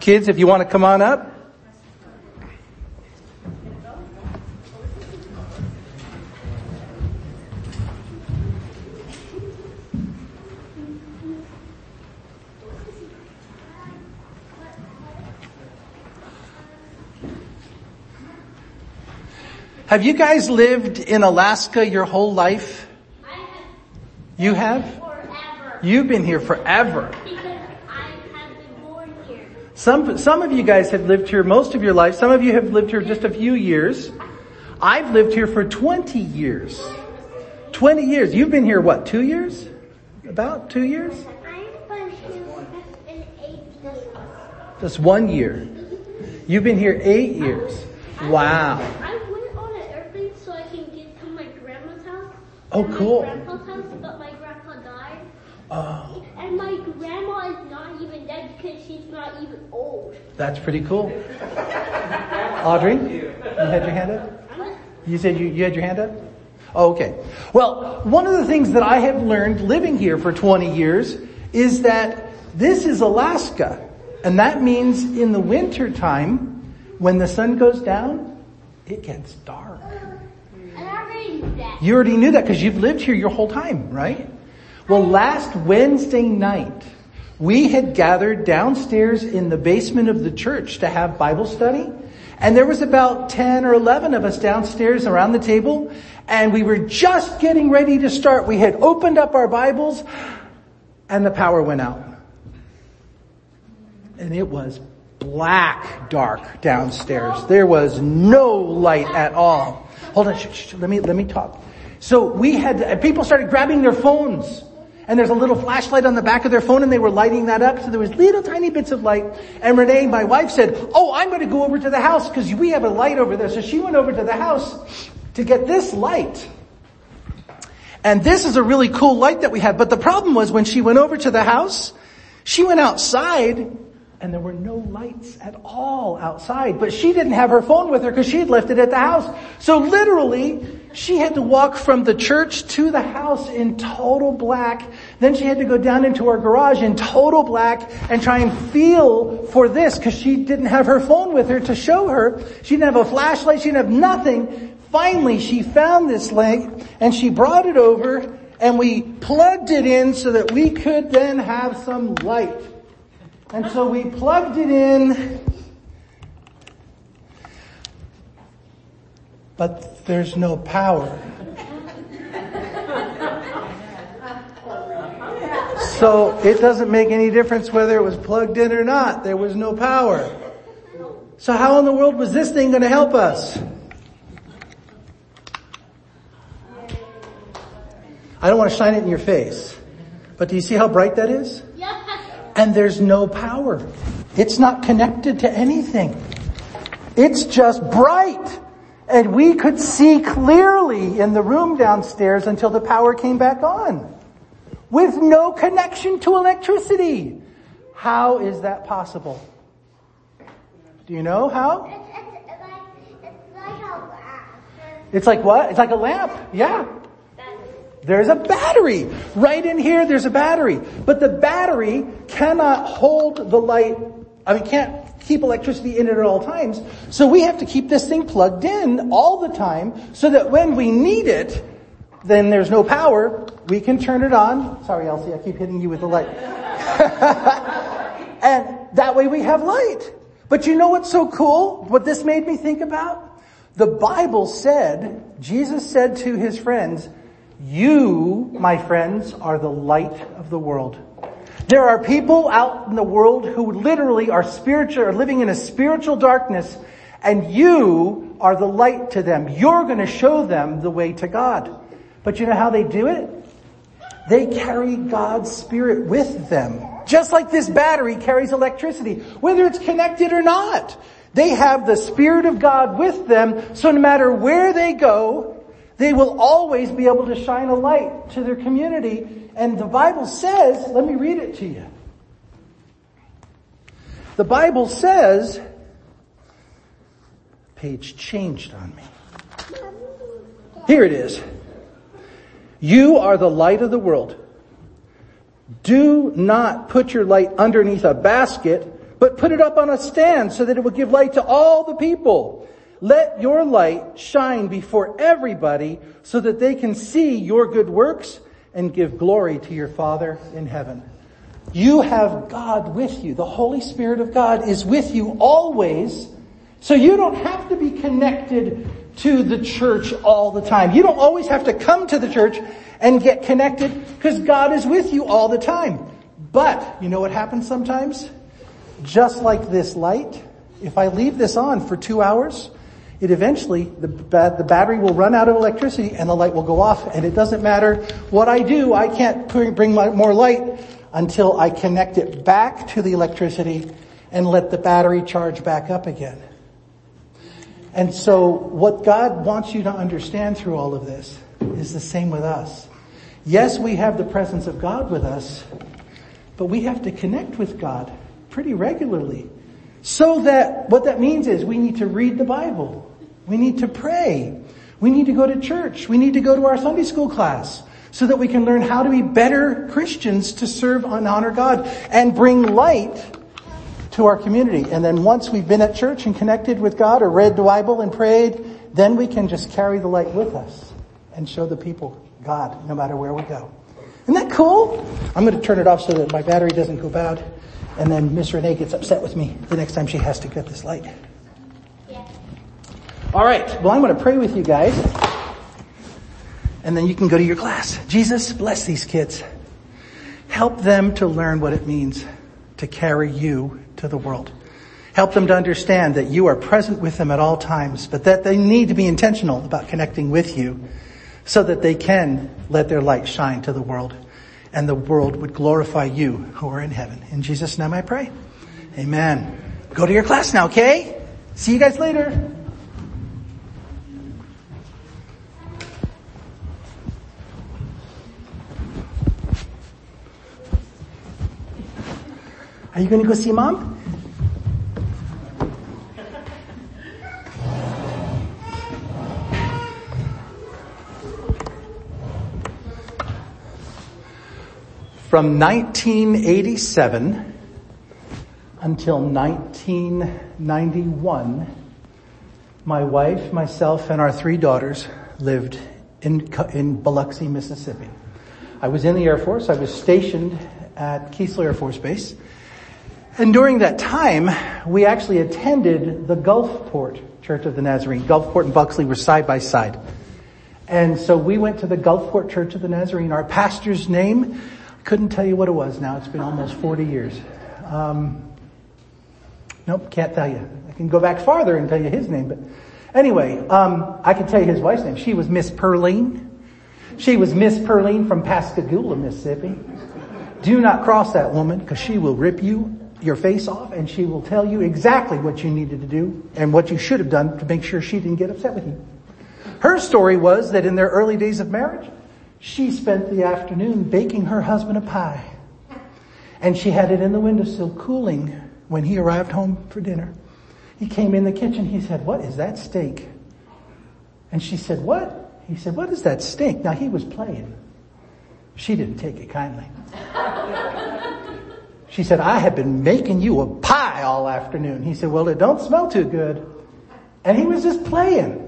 Kids, if you want to come on up. Have you guys lived in Alaska your whole life? I have You have? forever. You've been here forever. Because I have been born here. Some, some of you guys have lived here most of your life. Some of you have lived here just a few years. I've lived here for 20 years. 20 years. You've been here what, two years? About two years? I've been here in eight days. Just one year. You've been here eight years. Wow. I went on an airplane so I can get to my grandma's house. Oh, cool. My grandpa's house, but my grandpa died. Oh, And my grandma is not even dead because she's not even that's pretty cool. Audrey, you had your hand up? You said you, you had your hand up? Oh, okay. Well, one of the things that I have learned living here for 20 years is that this is Alaska. And that means in the winter time, when the sun goes down, it gets dark. Already. You already knew that because you've lived here your whole time, right? Well, last Wednesday night, we had gathered downstairs in the basement of the church to have Bible study. And there was about 10 or 11 of us downstairs around the table. And we were just getting ready to start. We had opened up our Bibles and the power went out. And it was black dark downstairs. There was no light at all. Hold on, let me, let me talk. So we had, people started grabbing their phones. And there's a little flashlight on the back of their phone and they were lighting that up. So there was little tiny bits of light. And Renee, my wife said, oh, I'm going to go over to the house because we have a light over there. So she went over to the house to get this light. And this is a really cool light that we have. But the problem was when she went over to the house, she went outside and there were no lights at all outside. But she didn't have her phone with her because she had left it at the house. So literally, she had to walk from the church to the house in total black. Then she had to go down into our garage in total black and try and feel for this because she didn't have her phone with her to show her. She didn't have a flashlight. She didn't have nothing. Finally, she found this light and she brought it over and we plugged it in so that we could then have some light. And so we plugged it in, but there's no power. So it doesn't make any difference whether it was plugged in or not. There was no power. So how in the world was this thing going to help us? I don't want to shine it in your face, but do you see how bright that is? And there's no power. It's not connected to anything. It's just bright. And we could see clearly in the room downstairs until the power came back on. With no connection to electricity. How is that possible? Do you know how? It's, it's like, it's like a laugh. It's like what? It's like a lamp. Yeah. There's a battery. Right in here, there's a battery. But the battery cannot hold the light, I mean, can't keep electricity in it at all times. So we have to keep this thing plugged in all the time so that when we need it, then there's no power, we can turn it on. Sorry, Elsie, I keep hitting you with the light. and that way we have light. But you know what's so cool? What this made me think about? The Bible said, Jesus said to his friends, you, my friends, are the light of the world. There are people out in the world who literally are spiritual, are living in a spiritual darkness, and you are the light to them. You're going to show them the way to God. But you know how they do it? They carry God's Spirit with them. Just like this battery carries electricity, whether it's connected or not. They have the Spirit of God with them, so no matter where they go, they will always be able to shine a light to their community. And the Bible says, let me read it to you. The Bible says, page changed on me. Here it is. You are the light of the world. Do not put your light underneath a basket, but put it up on a stand so that it will give light to all the people. Let your light shine before everybody so that they can see your good works and give glory to your Father in heaven. You have God with you. The Holy Spirit of God is with you always. So you don't have to be connected to the church all the time. You don't always have to come to the church and get connected because God is with you all the time. But you know what happens sometimes? Just like this light, if I leave this on for two hours, it eventually, the, the battery will run out of electricity and the light will go off and it doesn't matter what I do, I can't bring more light until I connect it back to the electricity and let the battery charge back up again. And so what God wants you to understand through all of this is the same with us. Yes, we have the presence of God with us, but we have to connect with God pretty regularly. So that what that means is we need to read the Bible. We need to pray. We need to go to church. We need to go to our Sunday school class so that we can learn how to be better Christians to serve and honor God and bring light to our community. And then once we've been at church and connected with God or read the Bible and prayed, then we can just carry the light with us and show the people God no matter where we go. Isn't that cool? I'm going to turn it off so that my battery doesn't go bad. And then Miss Renee gets upset with me the next time she has to get this light. All right. Well, I'm going to pray with you guys. And then you can go to your class. Jesus, bless these kids. Help them to learn what it means to carry you to the world. Help them to understand that you are present with them at all times, but that they need to be intentional about connecting with you so that they can let their light shine to the world and the world would glorify you who are in heaven. In Jesus' name I pray. Amen. Go to your class now, okay? See you guys later. Are you going to go see mom? From 1987 until 1991, my wife, myself, and our three daughters lived in, in Biloxi, Mississippi. I was in the Air Force. I was stationed at Keesler Air Force Base. And during that time, we actually attended the Gulfport Church of the Nazarene. Gulfport and Biloxi were side by side. And so we went to the Gulfport Church of the Nazarene. Our pastor's name I couldn't tell you what it was now. It's been almost 40 years. Um, nope, can't tell you. I can go back farther and tell you his name, but anyway, um, I can tell you his wife's name. She was Miss Perline. She was Miss Perline from Pascagoula, Mississippi. Do not cross that woman because she will rip you your face off and she will tell you exactly what you needed to do and what you should have done to make sure she didn't get upset with you. Her story was that in their early days of marriage, she spent the afternoon baking her husband a pie. And she had it in the windowsill cooling when he arrived home for dinner. He came in the kitchen. He said, what is that steak? And she said, what? He said, what is that stink? Now he was playing. She didn't take it kindly. She said, I have been making you a pie all afternoon. He said, well, it don't smell too good. And he was just playing.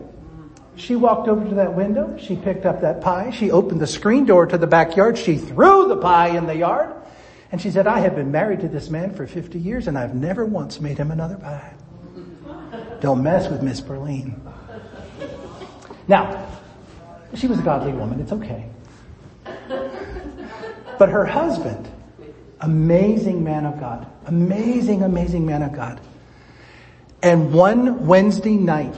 She walked over to that window. She picked up that pie. She opened the screen door to the backyard. She threw the pie in the yard. And she said, I have been married to this man for 50 years and I've never once made him another pie. Don't mess with Miss Berlin. Now, she was a godly woman. It's okay. But her husband, amazing man of God, amazing, amazing man of God. And one Wednesday night,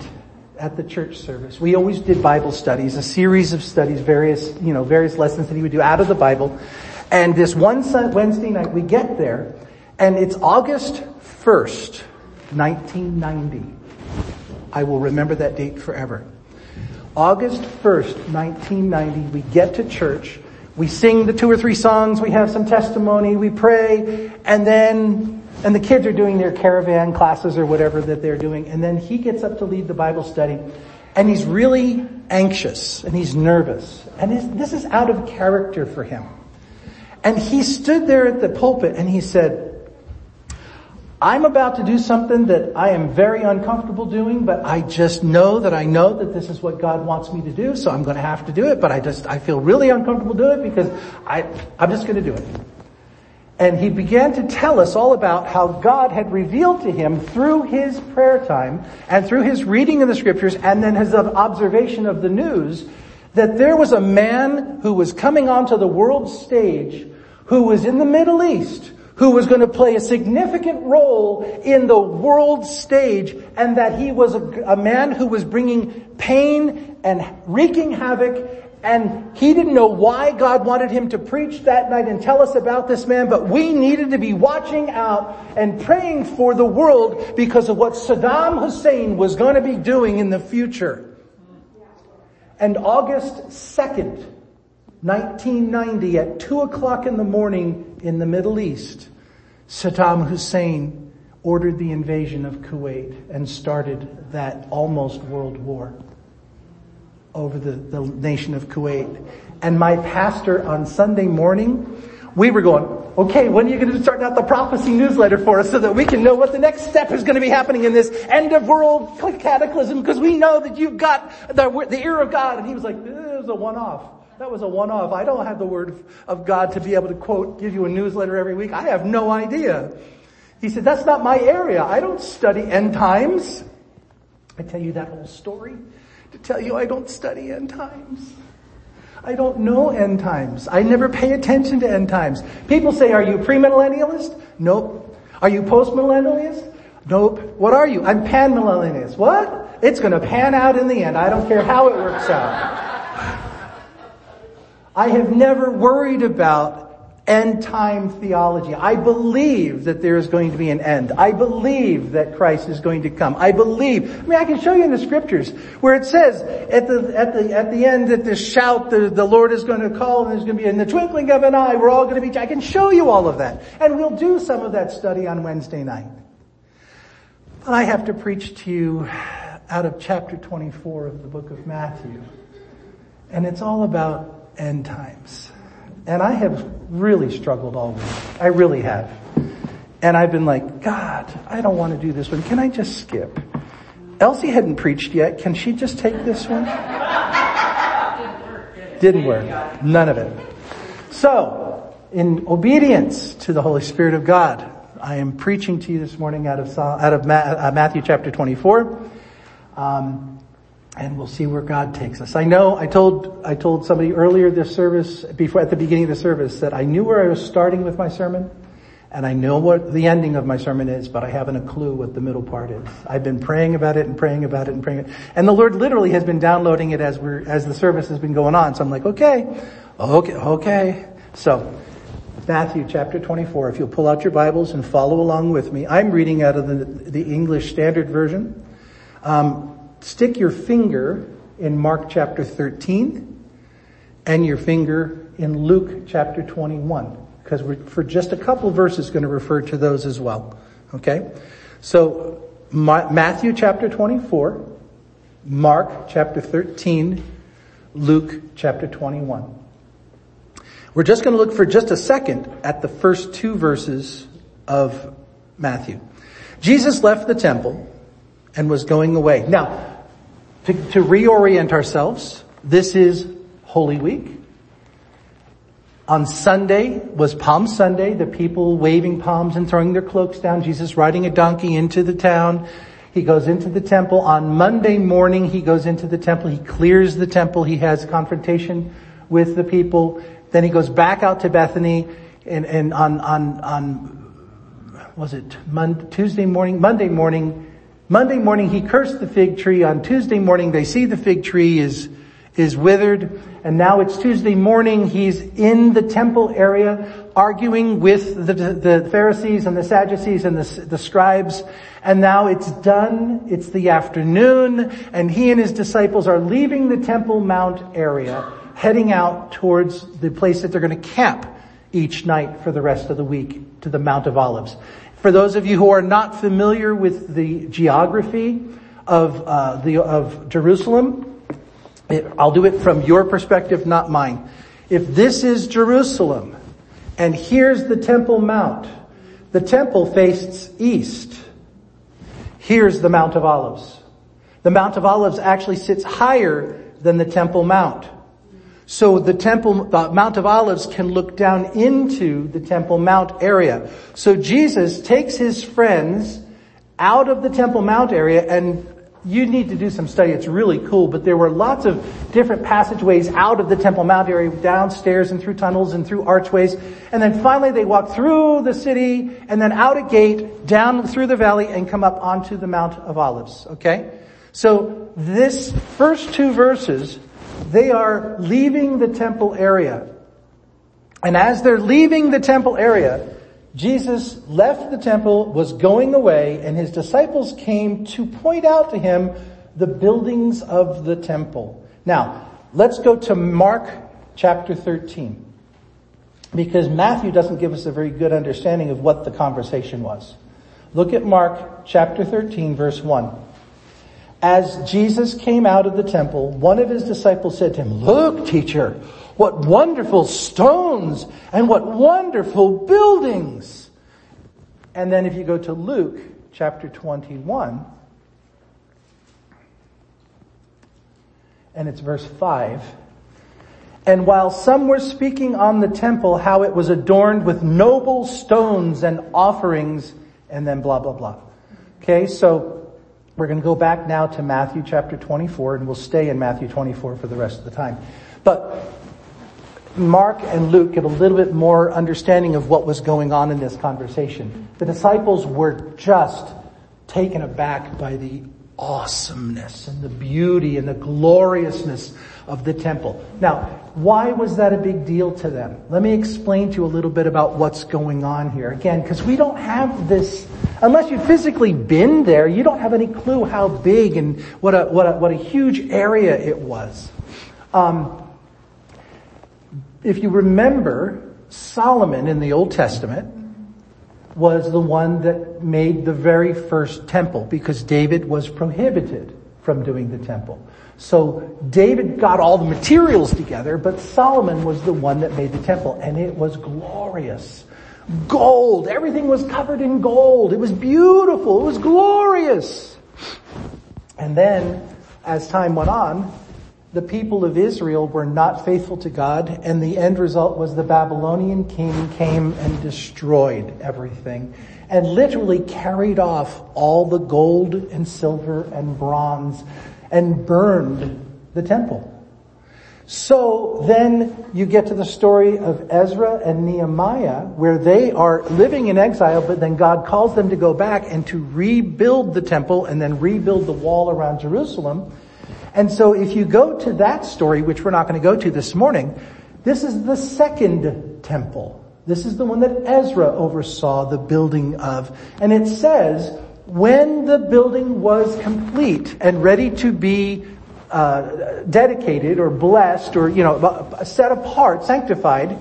at the church service. We always did Bible studies, a series of studies, various, you know, various lessons that he would do out of the Bible. And this one Wednesday night we get there and it's August 1st, 1990. I will remember that date forever. August 1st, 1990, we get to church. We sing the two or three songs. We have some testimony. We pray. And then and the kids are doing their caravan classes or whatever that they're doing. And then he gets up to lead the Bible study and he's really anxious and he's nervous. And this is out of character for him. And he stood there at the pulpit and he said, I'm about to do something that I am very uncomfortable doing, but I just know that I know that this is what God wants me to do, so I'm going to have to do it, but I just, I feel really uncomfortable doing it because I, I'm just going to do it. And he began to tell us all about how God had revealed to him through his prayer time and through his reading of the scriptures and then his observation of the news that there was a man who was coming onto the world stage who was in the Middle East who was going to play a significant role in the world stage and that he was a, a, man who was bringing pain and wreaking havoc and he didn't know why God wanted him to preach that night and tell us about this man, but we needed to be watching out and praying for the world because of what Saddam Hussein was going to be doing in the future. And August 2nd, 1990 at 2 o'clock in the morning in the Middle East, Saddam Hussein ordered the invasion of Kuwait and started that almost world war over the, the nation of Kuwait. And my pastor on Sunday morning, we were going, okay, when are you going to start out the prophecy newsletter for us so that we can know what the next step is going to be happening in this end of world cataclysm because we know that you've got the, the ear of God. And he was like, this is a one-off. That was a one-off. I don't have the word of God to be able to quote, give you a newsletter every week. I have no idea. He said, that's not my area. I don't study end times. I tell you that whole story to tell you I don't study end times. I don't know end times. I never pay attention to end times. People say, are you premillennialist? Nope. Are you postmillennialist? Nope. What are you? I'm panmillennialist. What? It's gonna pan out in the end. I don't care how it works out. I have never worried about end time theology. I believe that there is going to be an end. I believe that Christ is going to come. I believe. I mean, I can show you in the scriptures where it says at the, at the, at the end that this shout, the, the Lord is going to call and there's going to be in the twinkling of an eye, we're all going to be, I can show you all of that. And we'll do some of that study on Wednesday night. But I have to preach to you out of chapter 24 of the book of Matthew. And it's all about end times. And I have really struggled all week. I really have. And I've been like, God, I don't want to do this one. Can I just skip? Elsie hadn't preached yet. Can she just take this one? Didn't work. None of it. So, in obedience to the Holy Spirit of God, I am preaching to you this morning out of out of uh, Matthew chapter 24. Um, and we'll see where God takes us. I know I told, I told somebody earlier this service, before, at the beginning of the service, that I knew where I was starting with my sermon, and I know what the ending of my sermon is, but I haven't a clue what the middle part is. I've been praying about it and praying about it and praying it, and the Lord literally has been downloading it as we're, as the service has been going on. So I'm like, okay, okay, okay. So, Matthew chapter 24, if you'll pull out your Bibles and follow along with me. I'm reading out of the, the English Standard Version. Um, stick your finger in Mark chapter 13 and your finger in Luke chapter 21 because we're for just a couple verses going to refer to those as well. Okay? So Matthew chapter 24, Mark chapter 13, Luke chapter 21. We're just going to look for just a second at the first two verses of Matthew. Jesus left the temple and was going away. Now, to, to reorient ourselves, this is Holy Week. On Sunday was Palm Sunday, the people waving palms and throwing their cloaks down, Jesus riding a donkey into the town. He goes into the temple. On Monday morning, he goes into the temple. He clears the temple. He has confrontation with the people. Then he goes back out to Bethany and, and on, on, on, was it Monday, Tuesday morning, Monday morning, Monday morning he cursed the fig tree. On Tuesday morning they see the fig tree is, is withered. And now it's Tuesday morning. He's in the temple area arguing with the, the Pharisees and the Sadducees and the, the scribes. And now it's done. It's the afternoon and he and his disciples are leaving the Temple Mount area, heading out towards the place that they're going to camp each night for the rest of the week to the Mount of Olives. For those of you who are not familiar with the geography of, uh, the, of Jerusalem, it, I'll do it from your perspective, not mine. If this is Jerusalem, and here's the Temple Mount, The temple faced east. Here's the Mount of Olives. The Mount of Olives actually sits higher than the Temple Mount. So the Temple, the Mount of Olives can look down into the Temple Mount area. So Jesus takes his friends out of the Temple Mount area and you need to do some study. It's really cool, but there were lots of different passageways out of the Temple Mount area, downstairs and through tunnels and through archways. And then finally they walk through the city and then out a gate, down through the valley and come up onto the Mount of Olives. Okay? So this first two verses, they are leaving the temple area. And as they're leaving the temple area, Jesus left the temple, was going away, and his disciples came to point out to him the buildings of the temple. Now, let's go to Mark chapter 13. Because Matthew doesn't give us a very good understanding of what the conversation was. Look at Mark chapter 13 verse 1. As Jesus came out of the temple, one of his disciples said to him, look teacher, what wonderful stones and what wonderful buildings. And then if you go to Luke chapter 21, and it's verse 5, and while some were speaking on the temple, how it was adorned with noble stones and offerings, and then blah, blah, blah. Okay, so we're going to go back now to Matthew chapter 24, and we'll stay in Matthew 24 for the rest of the time. But Mark and Luke give a little bit more understanding of what was going on in this conversation. The disciples were just taken aback by the awesomeness and the beauty and the gloriousness of the temple. Now, why was that a big deal to them? Let me explain to you a little bit about what's going on here. Again, because we don't have this, unless you've physically been there, you don't have any clue how big and what a, what a, what a huge area it was. Um, if you remember, Solomon in the Old Testament was the one that made the very first temple because David was prohibited from doing the temple. So David got all the materials together, but Solomon was the one that made the temple and it was glorious. Gold. Everything was covered in gold. It was beautiful. It was glorious. And then as time went on, the people of Israel were not faithful to God and the end result was the Babylonian king came and destroyed everything and literally carried off all the gold and silver and bronze and burned the temple. So then you get to the story of Ezra and Nehemiah where they are living in exile but then God calls them to go back and to rebuild the temple and then rebuild the wall around Jerusalem. And so if you go to that story, which we're not going to go to this morning, this is the second temple. This is the one that Ezra oversaw the building of. And it says, when the building was complete and ready to be uh, dedicated or blessed or, you know, set apart, sanctified,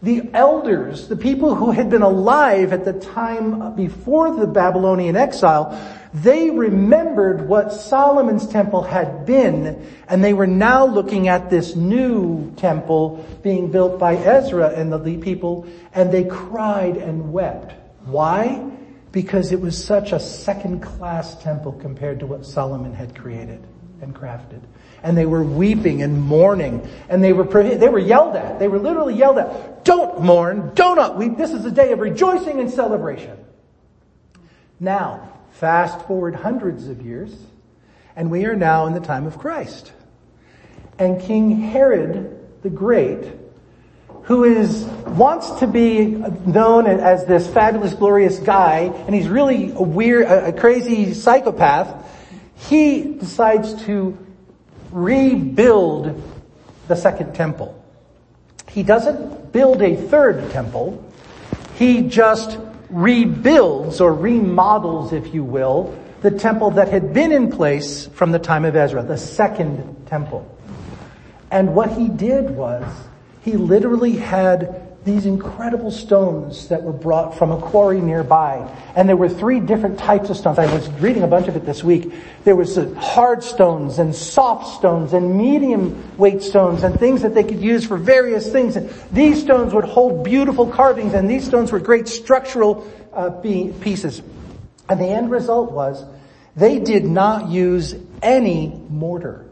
the elders, the people who had been alive at the time before the Babylonian exile, they remembered what Solomon's temple had been, and they were now looking at this new temple being built by Ezra and the people, and they cried and wept. Why? Because it was such a second class temple compared to what Solomon had created and crafted. And they were weeping and mourning, and they were, they were yelled at. They were literally yelled at. Don't mourn, don't weep. This is a day of rejoicing and celebration. Now, Fast forward hundreds of years, and we are now in the time of Christ. And King Herod the Great, who is, wants to be known as this fabulous, glorious guy, and he's really a weird, a crazy psychopath, he decides to rebuild the second temple. He doesn't build a third temple. He just rebuilds or remodels, if you will, the temple that had been in place from the time of Ezra, the second temple. And what he did was, he literally had these incredible stones that were brought from a quarry nearby. And there were three different types of stones. I was reading a bunch of it this week. There was uh, hard stones and soft stones and medium weight stones and things that they could use for various things. And these stones would hold beautiful carvings and these stones were great structural uh, pieces. And the end result was they did not use any mortar.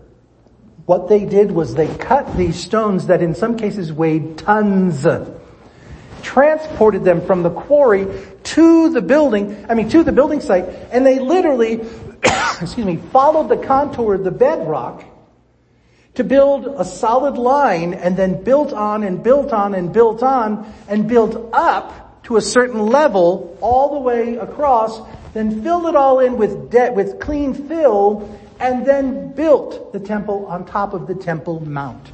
What they did was they cut these stones that in some cases weighed tons, transported them from the quarry to the building, I mean to the building site, and they literally, excuse me, followed the contour of the bedrock to build a solid line and then built on and built on and built on and built up to a certain level all the way across, then filled it all in with debt, with clean fill and then built the temple on top of the temple mount.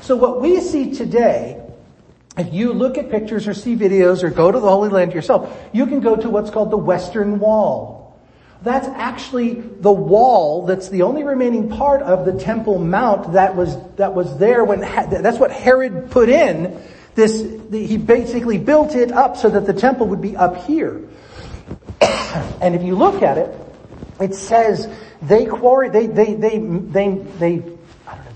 So what we see today, if you look at pictures or see videos or go to the Holy Land yourself, you can go to what's called the Western Wall. That's actually the wall that's the only remaining part of the Temple Mount that was, that was there when, that's what Herod put in. This, he basically built it up so that the temple would be up here. and if you look at it, it says they quarry, they, they, they, they, they,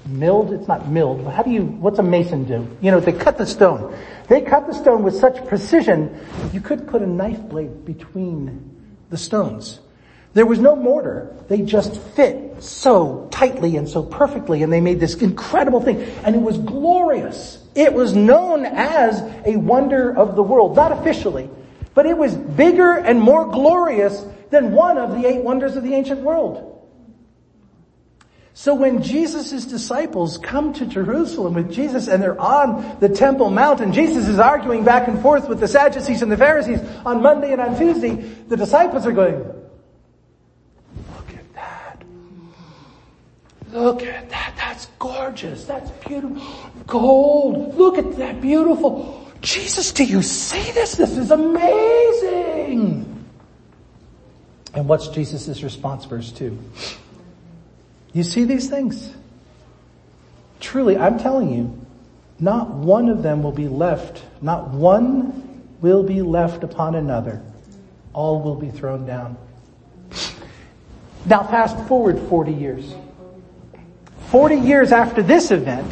milled, it's not milled, how do you, what's a mason do? You know, they cut the stone. They cut the stone with such precision, you could put a knife blade between the stones. There was no mortar. They just fit so tightly and so perfectly and they made this incredible thing and it was glorious. It was known as a wonder of the world, not officially, but it was bigger and more glorious than one of the eight wonders of the ancient world. So when Jesus' disciples come to Jerusalem with Jesus and they're on the Temple Mount and Jesus is arguing back and forth with the Sadducees and the Pharisees on Monday and on Tuesday, the disciples are going, look at that. Look at that. That's gorgeous. That's beautiful. Gold. Look at that beautiful. Jesus, do you see this? This is amazing. And what's Jesus' response? Verse 2. You see these things? Truly, I'm telling you, not one of them will be left, not one will be left upon another. All will be thrown down. Now fast forward 40 years. 40 years after this event,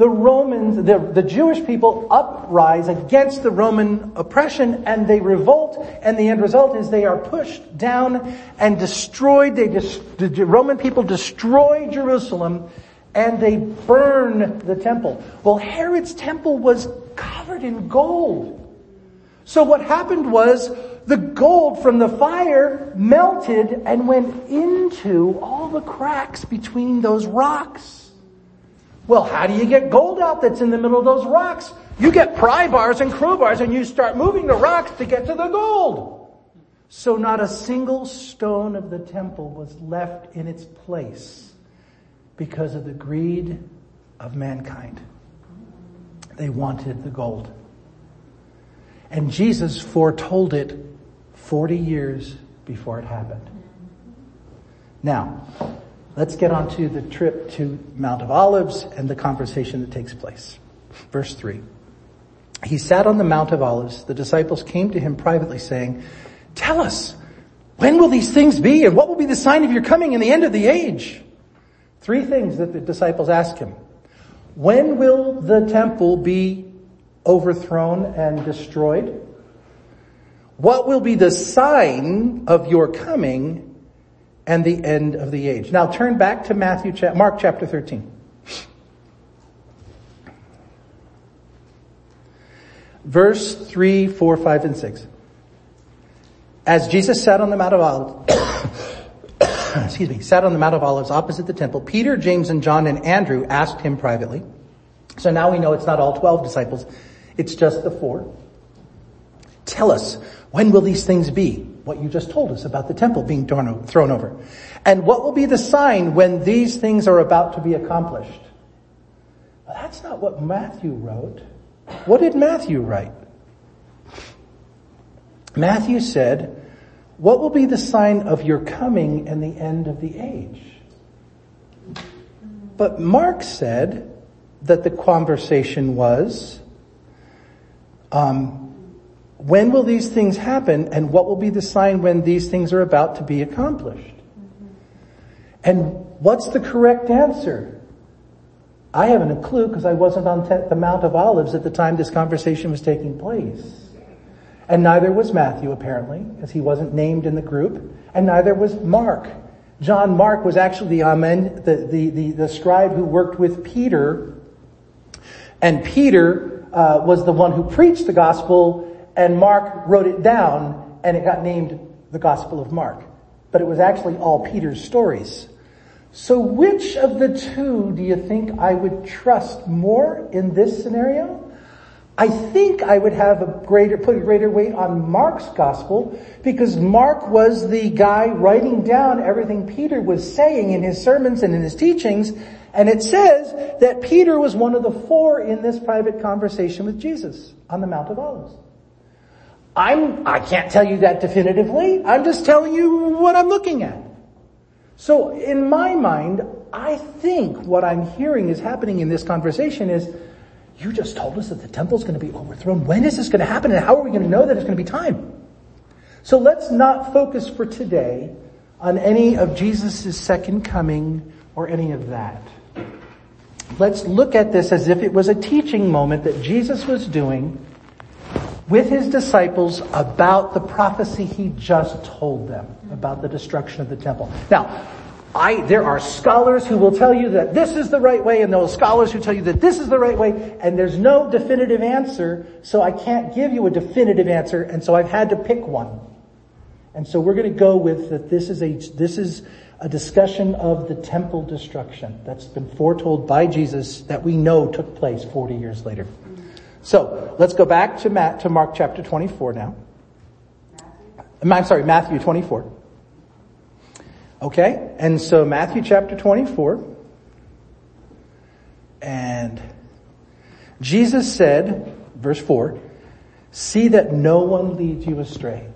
the Romans, the, the Jewish people uprise against the Roman oppression and they revolt and the end result is they are pushed down and destroyed. They the Roman people destroy Jerusalem and they burn the temple. Well, Herod's temple was covered in gold. So what happened was the gold from the fire melted and went into all the cracks between those rocks. Well, how do you get gold out that's in the middle of those rocks? You get pry bars and crowbars and you start moving the rocks to get to the gold. So not a single stone of the temple was left in its place because of the greed of mankind. They wanted the gold. And Jesus foretold it 40 years before it happened. Now, Let's get on to the trip to Mount of Olives and the conversation that takes place. Verse 3. He sat on the Mount of Olives. The disciples came to him privately saying, Tell us, when will these things be and what will be the sign of your coming and the end of the age? Three things that the disciples ask him. When will the temple be overthrown and destroyed? What will be the sign of your coming and the end of the age. Now turn back to Matthew, Mark chapter 13. Verse 3, 4, 5, and 6. As Jesus sat on the Mount of Olives, excuse me, sat on the Mount of Olives opposite the temple, Peter, James, and John and Andrew asked him privately. So now we know it's not all 12 disciples, it's just the four. Tell us, when will these things be? What you just told us about the temple being thrown over. And what will be the sign when these things are about to be accomplished? Well, that's not what Matthew wrote. What did Matthew write? Matthew said, what will be the sign of your coming and the end of the age? But Mark said that the conversation was, Um, when will these things happen and what will be the sign when these things are about to be accomplished? And what's the correct answer? I haven't a clue because I wasn't on the Mount of Olives at the time this conversation was taking place. And neither was Matthew apparently, as he wasn't named in the group, and neither was Mark. John Mark was actually the, amen, the, the, the, the scribe who worked with Peter, and Peter uh, was the one who preached the gospel, and Mark wrote it down, and it got named the Gospel of Mark. But it was actually all Peter's stories. So which of the two do you think I would trust more in this scenario? I think I would have a greater, put a greater weight on Mark's gospel because Mark was the guy writing down everything Peter was saying in his sermons and in his teachings. And it says that Peter was one of the four in this private conversation with Jesus on the Mount of Olives. I'm, I can't tell you that definitively. I'm just telling you what I'm looking at. So in my mind, I think what I'm hearing is happening in this conversation is, you just told us that the temple's going to be overthrown. When is this going to happen and how are we going to know that it's going to be time? So let's not focus for today on any of Jesus' second coming or any of that. Let's look at this as if it was a teaching moment that Jesus was doing with his disciples about the prophecy he just told them about the destruction of the temple. Now, I, there are scholars who will tell you that this is the right way and there are scholars who tell you that this is the right way and there's no definitive answer, so I can't give you a definitive answer and so I've had to pick one. And so we're going to go with that this is a, this is a discussion of the temple destruction that's been foretold by Jesus that we know took place 40 years later. So let's go back to Matt, to Mark chapter 24 now. I'm sorry, Matthew 24. Okay, and so Matthew chapter 24. And Jesus said, verse 4, see that no one leads you astray.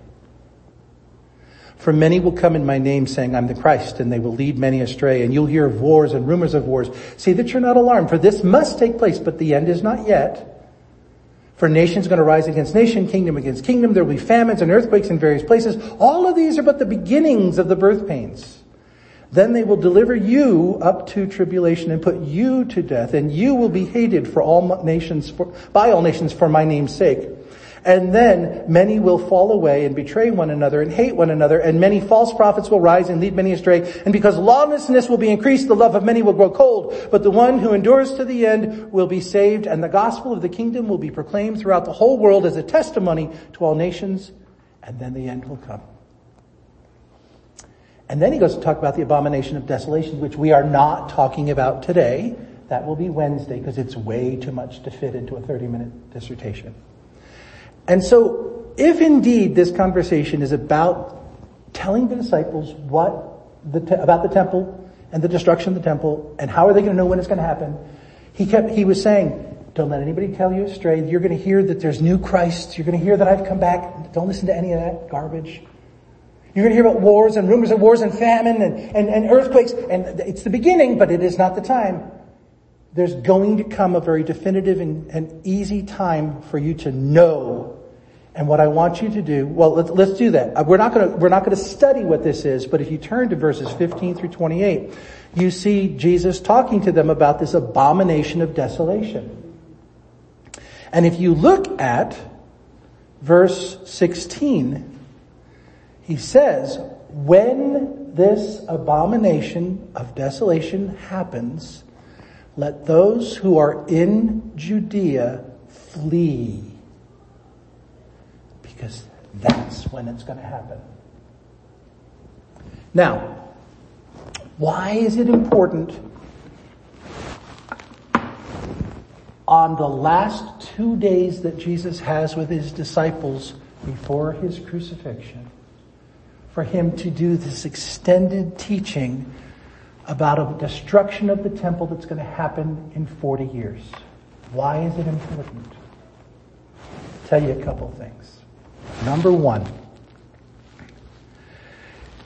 For many will come in my name saying, I'm the Christ, and they will lead many astray, and you'll hear of wars and rumors of wars. See that you're not alarmed, for this must take place, but the end is not yet. For nation's going to rise against nation, kingdom against kingdom. There will be famines and earthquakes in various places. All of these are but the beginnings of the birth pains. Then they will deliver you up to tribulation and put you to death, and you will be hated for all nations, for, by all nations for my name's sake. And then many will fall away and betray one another and hate one another, and many false prophets will rise and lead many astray. And because lawlessness will be increased, the love of many will grow cold. But the one who endures to the end will be saved, and the gospel of the kingdom will be proclaimed throughout the whole world as a testimony to all nations, and then the end will come. And then he goes to talk about the abomination of desolation, which we are not talking about today. That will be Wednesday because it's way too much to fit into a 30 minute dissertation. And so, if indeed this conversation is about telling the disciples what the te- about the temple and the destruction of the temple and how are they going to know when it's going to happen, he kept he was saying, "Don't let anybody tell you astray. You're going to hear that there's new Christ. You're going to hear that I've come back. Don't listen to any of that garbage." You're going to hear about wars and rumors of wars and famine and, and, and earthquakes, and it's the beginning, but it is not the time there's going to come a very definitive and, and, easy time for you to know. And what I want you to do, well, let's, let's do that. Uh, we're not going to, we're not going to study what this is, but if you turn to verses 15 through 28, you see Jesus talking to them about this abomination of desolation. And if you look at verse 16, he says, when this abomination of desolation happens, let those who are in Judea flee. Because that's when it's going to happen. Now, why is it important on the last two days that Jesus has with his disciples before his crucifixion for him to do this extended teaching about a destruction of the temple that's going to happen in 40 years. Why is it important? I'll tell you a couple things. Number one,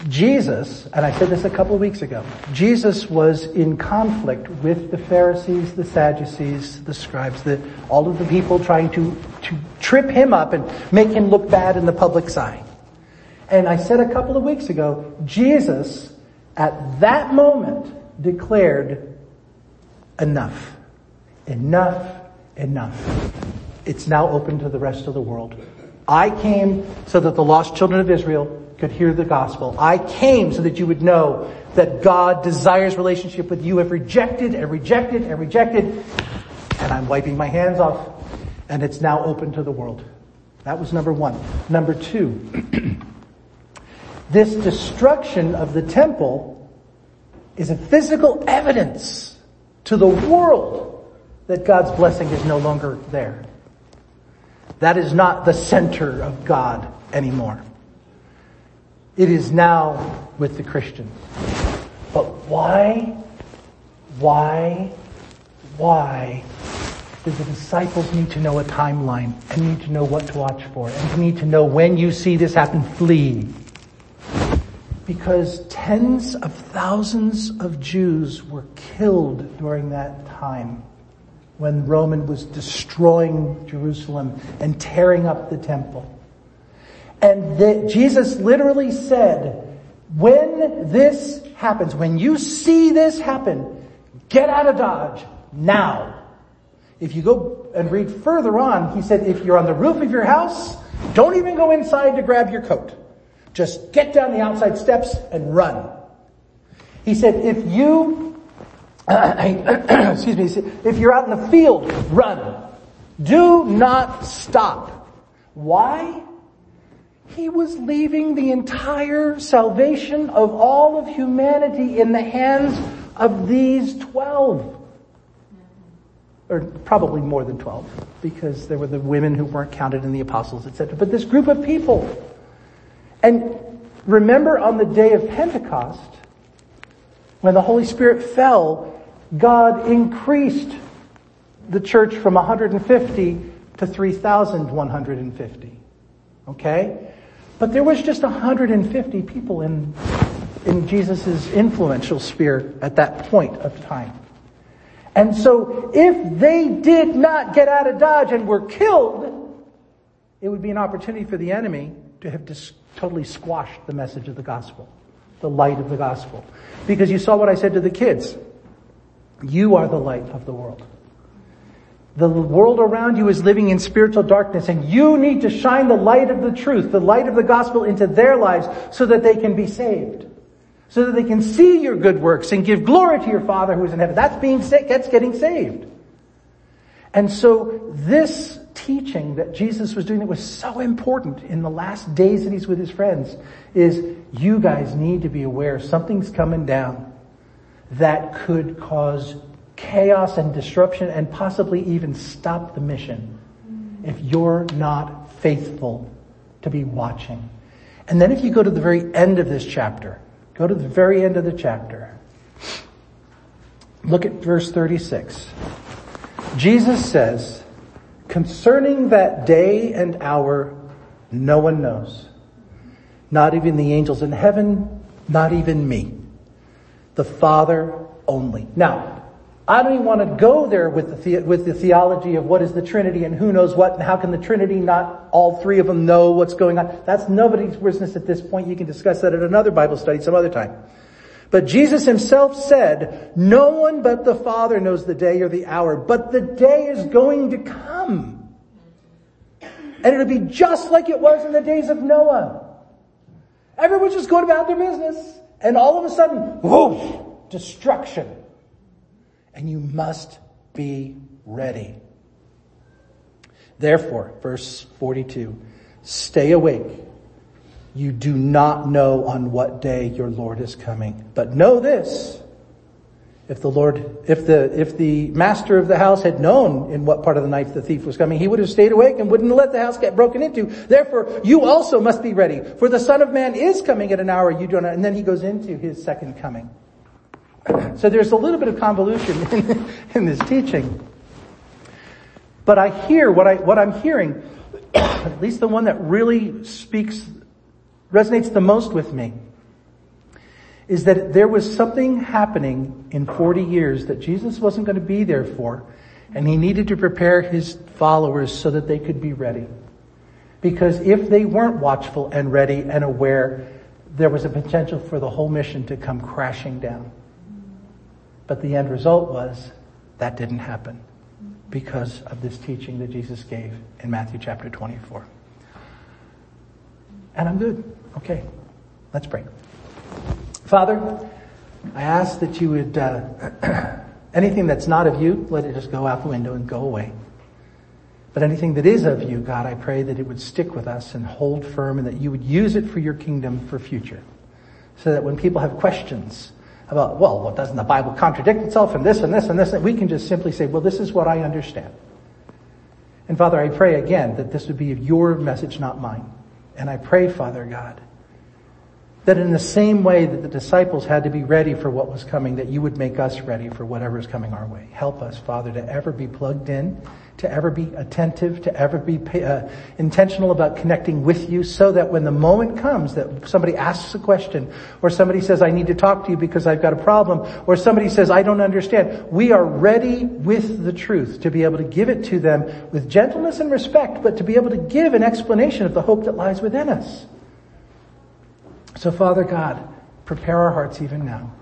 Jesus, and I said this a couple of weeks ago, Jesus was in conflict with the Pharisees, the Sadducees, the scribes, the, all of the people trying to, to trip him up and make him look bad in the public's eye. And I said a couple of weeks ago, Jesus at that moment declared enough. Enough, enough. It's now open to the rest of the world. I came so that the lost children of Israel could hear the gospel. I came so that you would know that God desires relationship with you. Have rejected and rejected and rejected. And I'm wiping my hands off and it's now open to the world. That was number one. Number two, this destruction of the temple is a physical evidence to the world that God's blessing is no longer there. That is not the center of God anymore. It is now with the Christians. But why, why, why do the disciples need to know a timeline and need to know what to watch for and need to know when you see this happen, flee? Because tens of thousands of Jews were killed during that time when Roman was destroying Jerusalem and tearing up the temple. And the, Jesus literally said, when this happens, when you see this happen, get out of Dodge now. If you go and read further on, he said, if you're on the roof of your house, don't even go inside to grab your coat. Just get down the outside steps and run. He said, if you, excuse me, if you're out in the field, run. Do not stop. Why? He was leaving the entire salvation of all of humanity in the hands of these twelve. Or probably more than twelve, because there were the women who weren't counted in the apostles, etc. But this group of people. And remember on the day of Pentecost, when the Holy Spirit fell, God increased the church from 150 to 3,150. Okay? But there was just 150 people in, in Jesus' influential sphere at that point of time. And so if they did not get out of Dodge and were killed, it would be an opportunity for the enemy to have dis- totally squashed the message of the gospel, the light of the gospel. Because you saw what I said to the kids. You are the light of the world. The world around you is living in spiritual darkness and you need to shine the light of the truth, the light of the gospel into their lives so that they can be saved. So that they can see your good works and give glory to your Father who is in heaven. That's being, sick, that's getting saved. And so this teaching that Jesus was doing that was so important in the last days that he's with his friends is you guys need to be aware something's coming down that could cause chaos and disruption and possibly even stop the mission if you're not faithful to be watching. And then if you go to the very end of this chapter, go to the very end of the chapter, look at verse 36. Jesus says, concerning that day and hour, no one knows. Not even the angels in heaven, not even me. The Father only. Now, I don't even want to go there with the, the, with the theology of what is the Trinity and who knows what and how can the Trinity not all three of them know what's going on. That's nobody's business at this point. You can discuss that at another Bible study some other time. But Jesus himself said, no one but the Father knows the day or the hour, but the day is going to come. And it'll be just like it was in the days of Noah. Everyone's just going about their business. And all of a sudden, whoosh, destruction and you must be ready. Therefore, verse 42, stay awake. You do not know on what day your Lord is coming. But know this, if the Lord, if the, if the master of the house had known in what part of the night the thief was coming, he would have stayed awake and wouldn't let the house get broken into. Therefore, you also must be ready, for the son of man is coming at an hour you do not, know. and then he goes into his second coming. So there's a little bit of convolution in, in this teaching. But I hear what I, what I'm hearing, at least the one that really speaks, resonates the most with me, is that there was something happening in 40 years that Jesus wasn't going to be there for, and he needed to prepare his followers so that they could be ready. Because if they weren't watchful and ready and aware, there was a potential for the whole mission to come crashing down. But the end result was that didn't happen because of this teaching that Jesus gave in Matthew chapter 24. And I'm good. Okay. Let's pray. Father, I ask that you would, uh, anything that's not of you, let it just go out the window and go away. But anything that is of you, God, I pray that it would stick with us and hold firm and that you would use it for your kingdom for future. So that when people have questions about, well, well doesn't the Bible contradict itself and this and this and this, we can just simply say, well, this is what I understand. And Father, I pray again that this would be your message, not mine. And I pray, Father God, that in the same way that the disciples had to be ready for what was coming, that you would make us ready for whatever is coming our way. Help us, Father, to ever be plugged in, to ever be attentive, to ever be uh, intentional about connecting with you so that when the moment comes that somebody asks a question or somebody says, I need to talk to you because I've got a problem or somebody says, I don't understand, we are ready with the truth to be able to give it to them with gentleness and respect, but to be able to give an explanation of the hope that lies within us. So Father God, prepare our hearts even now.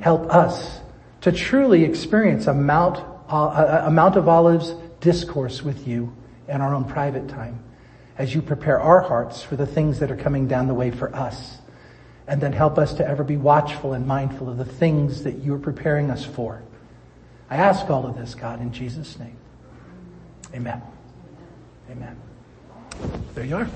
Help us to truly experience a Mount, a Mount of Olives discourse with you in our own private time as you prepare our hearts for the things that are coming down the way for us. And then help us to ever be watchful and mindful of the things that you are preparing us for. I ask all of this, God, in Jesus' name. Amen. Amen. There you are.